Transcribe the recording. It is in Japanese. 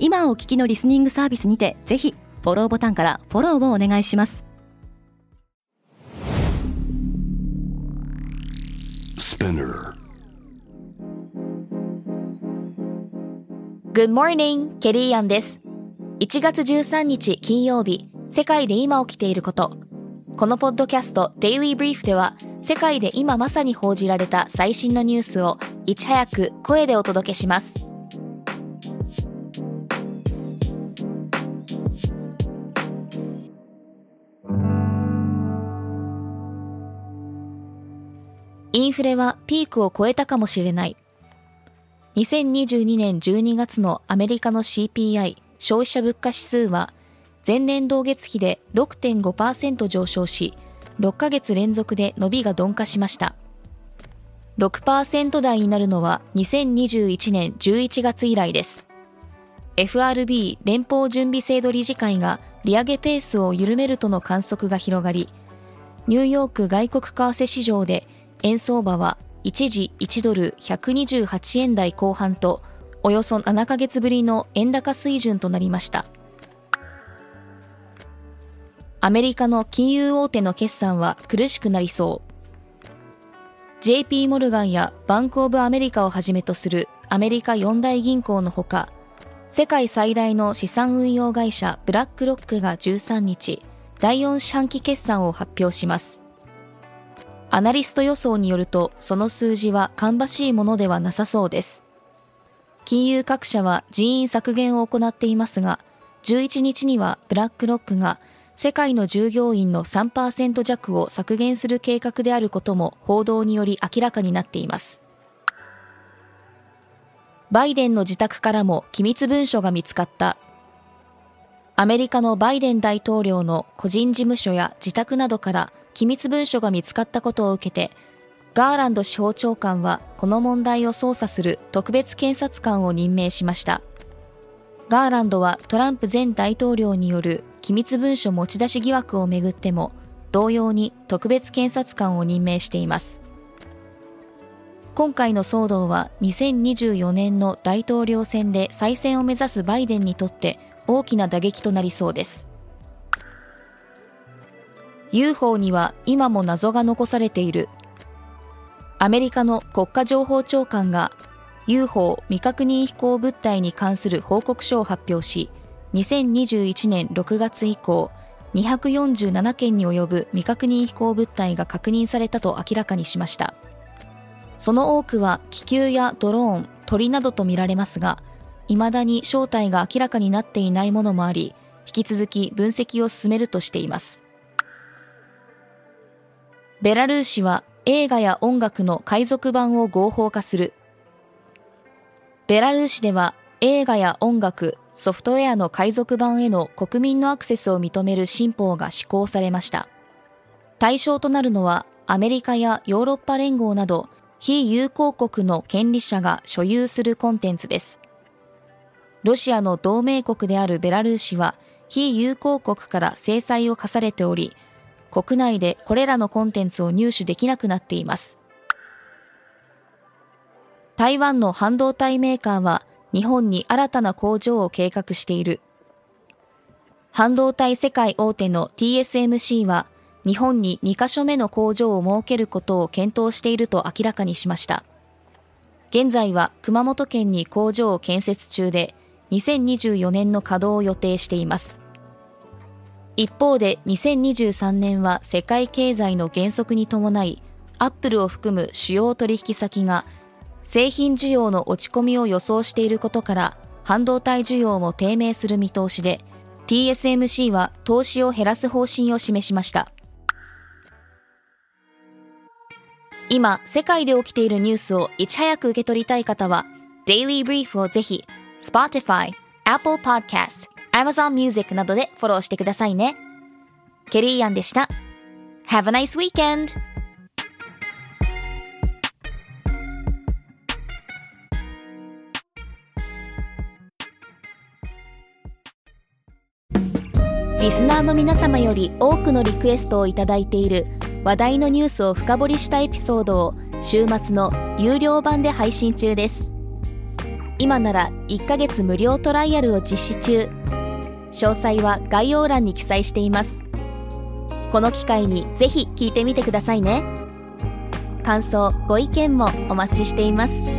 今お聞きのリスニングサービスにてぜひフォローボタンからフォローをお願いします。Good morning, ケリーアンです。1月13日金曜日世界で今起きていること。このポッドキャスト Daily Brief では世界で今まさに報じられた最新のニュースをいち早く声でお届けしますインフレはピークを超えたかもしれない。2022年12月のアメリカの CPI 消費者物価指数は前年同月比で6.5%上昇し6ヶ月連続で伸びが鈍化しました。6%台になるのは2021年11月以来です。FRB 連邦準備制度理事会が利上げペースを緩めるとの観測が広がりニューヨーク外国為替市場で円相場は一時1ドル128円台後半とおよそ7ヶ月ぶりの円高水準となりました。アメリカの金融大手の決算は苦しくなりそう。JP モルガンやバンクオブアメリカをはじめとするアメリカ四大銀行のほか世界最大の資産運用会社ブラックロックが13日第4四半期決算を発表します。アナリスト予想によるとその数字は芳しいものではなさそうです。金融各社は人員削減を行っていますが11日にはブラックロックが世界の従業員の3%弱を削減する計画であることも報道により明らかになっています。バイデンの自宅からも機密文書が見つかった。アメリカのバイデン大統領の個人事務所や自宅などから機密文書が見つかったことを受けて、ガーランド司法長官はこの問題を捜査する特別検察官を任命しました。ガーランドはトランプ前大統領による機密文書持ち出し疑惑をめぐっても、同様に特別検察官を任命しています。今回の騒動は2024年の大統領選で再選を目指すバイデンにとって大きな打撃となりそうです。UFO には今も謎が残されている。アメリカの国家情報長官が UFO 未確認飛行物体に関する報告書を発表し2021年6月以降247件に及ぶ未確認飛行物体が確認されたと明らかにしました。その多くは気球やドローン鳥などとみられますが未だに正体が明らかになっていないものもあり引き続き分析を進めるとしています。ベラルーシは映画や音楽の海賊版を合法化する。ベラルーシでは映画や音楽、ソフトウェアの海賊版への国民のアクセスを認める新法が施行されました。対象となるのはアメリカやヨーロッパ連合など非友好国の権利者が所有するコンテンツです。ロシアの同盟国であるベラルーシは非友好国から制裁を課されており、国内でこれらのコンテンツを入手できなくなっています。台湾の半導体メーカーは日本に新たな工場を計画している。半導体世界大手の TSMC は日本に2カ所目の工場を設けることを検討していると明らかにしました。現在は熊本県に工場を建設中で2024年の稼働を予定しています。一方で2023年は世界経済の減速に伴い、アップルを含む主要取引先が製品需要の落ち込みを予想していることから半導体需要も低迷する見通しで TSMC は投資を減らす方針を示しました。今世界で起きているニュースをいち早く受け取りたい方は Daily Brief をぜひ Spotify、Apple Podcast Amazon Music などでフォローしてくださいね。ケリーアンでした。Have a nice weekend! リスナーの皆様より多くのリクエストをいただいている話題のニュースを深掘りしたエピソードを週末の有料版で配信中です今なら1ヶ月無料トライアルを実施中詳細は概要欄に記載しています。この機会にぜひ聞いてみてくださいね。感想ご意見もお待ちしています。